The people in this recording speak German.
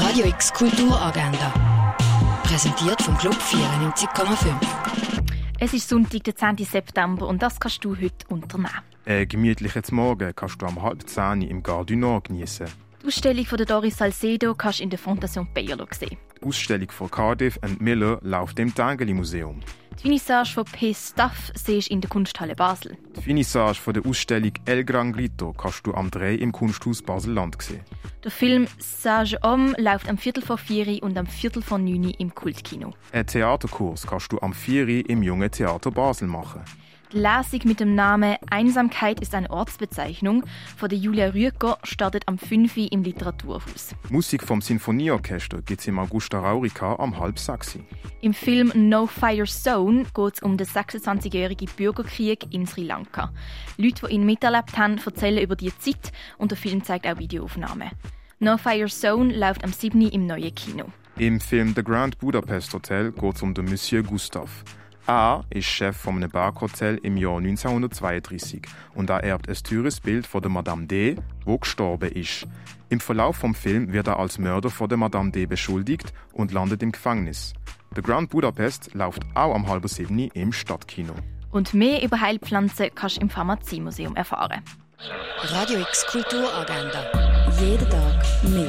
Radio X Kulturagenda. Präsentiert vom Club 94,5. Es ist Sonntag, der 10. September und das kannst du heute unternehmen. Ein gemütliches Morgen kannst du am halb zehn im Gare du Nord genießen. Die Ausstellung von der Doris Salcedo kannst du in der Fondation Bayerlo sehen. Die Ausstellung von Cardiff and Miller läuft im Tangeli Museum. Die Finissage von P. Stuff siehst du in der Kunsthalle Basel. Die Finissage von der Ausstellung El Gran Grito kannst du am 3 im Kunsthaus Basel-Land sehen. Der Film Sage Homme läuft am Viertel vor vier und am Viertel vor neun im Kultkino. Ein Theaterkurs kannst du am 4 im Jungen Theater Basel machen. Die Lesung mit dem Namen Einsamkeit ist eine Ortsbezeichnung von der Julia Rüeger startet am 5 Uhr im Literaturhaus. Musik vom Sinfonieorchester gibt es im Augusta Raurica am halb sechs. Im Film No Fire Zone geht es um den 26-jährigen Bürgerkrieg in Sri Lanka. Leute, die ihn miterlebt haben, erzählen über die Zeit und der Film zeigt auch Videoaufnahmen. No Fire Zone läuft am 7. Uhr im neuen Kino. Im Film The Grand Budapest Hotel geht es um den Monsieur Gustave. Er ist Chef von einem Berghotel im Jahr 1932 und er erbt ein teures Bild von der Madame D, wo gestorben ist. Im Verlauf vom Film wird er als Mörder von der Madame D beschuldigt und landet im Gefängnis. The Grand Budapest läuft auch am halben sieben im Stadtkino. Und mehr über Heilpflanzen kannst du im Pharmaziemuseum erfahren. Radio X Kulturagenda. Jeden Tag mehr.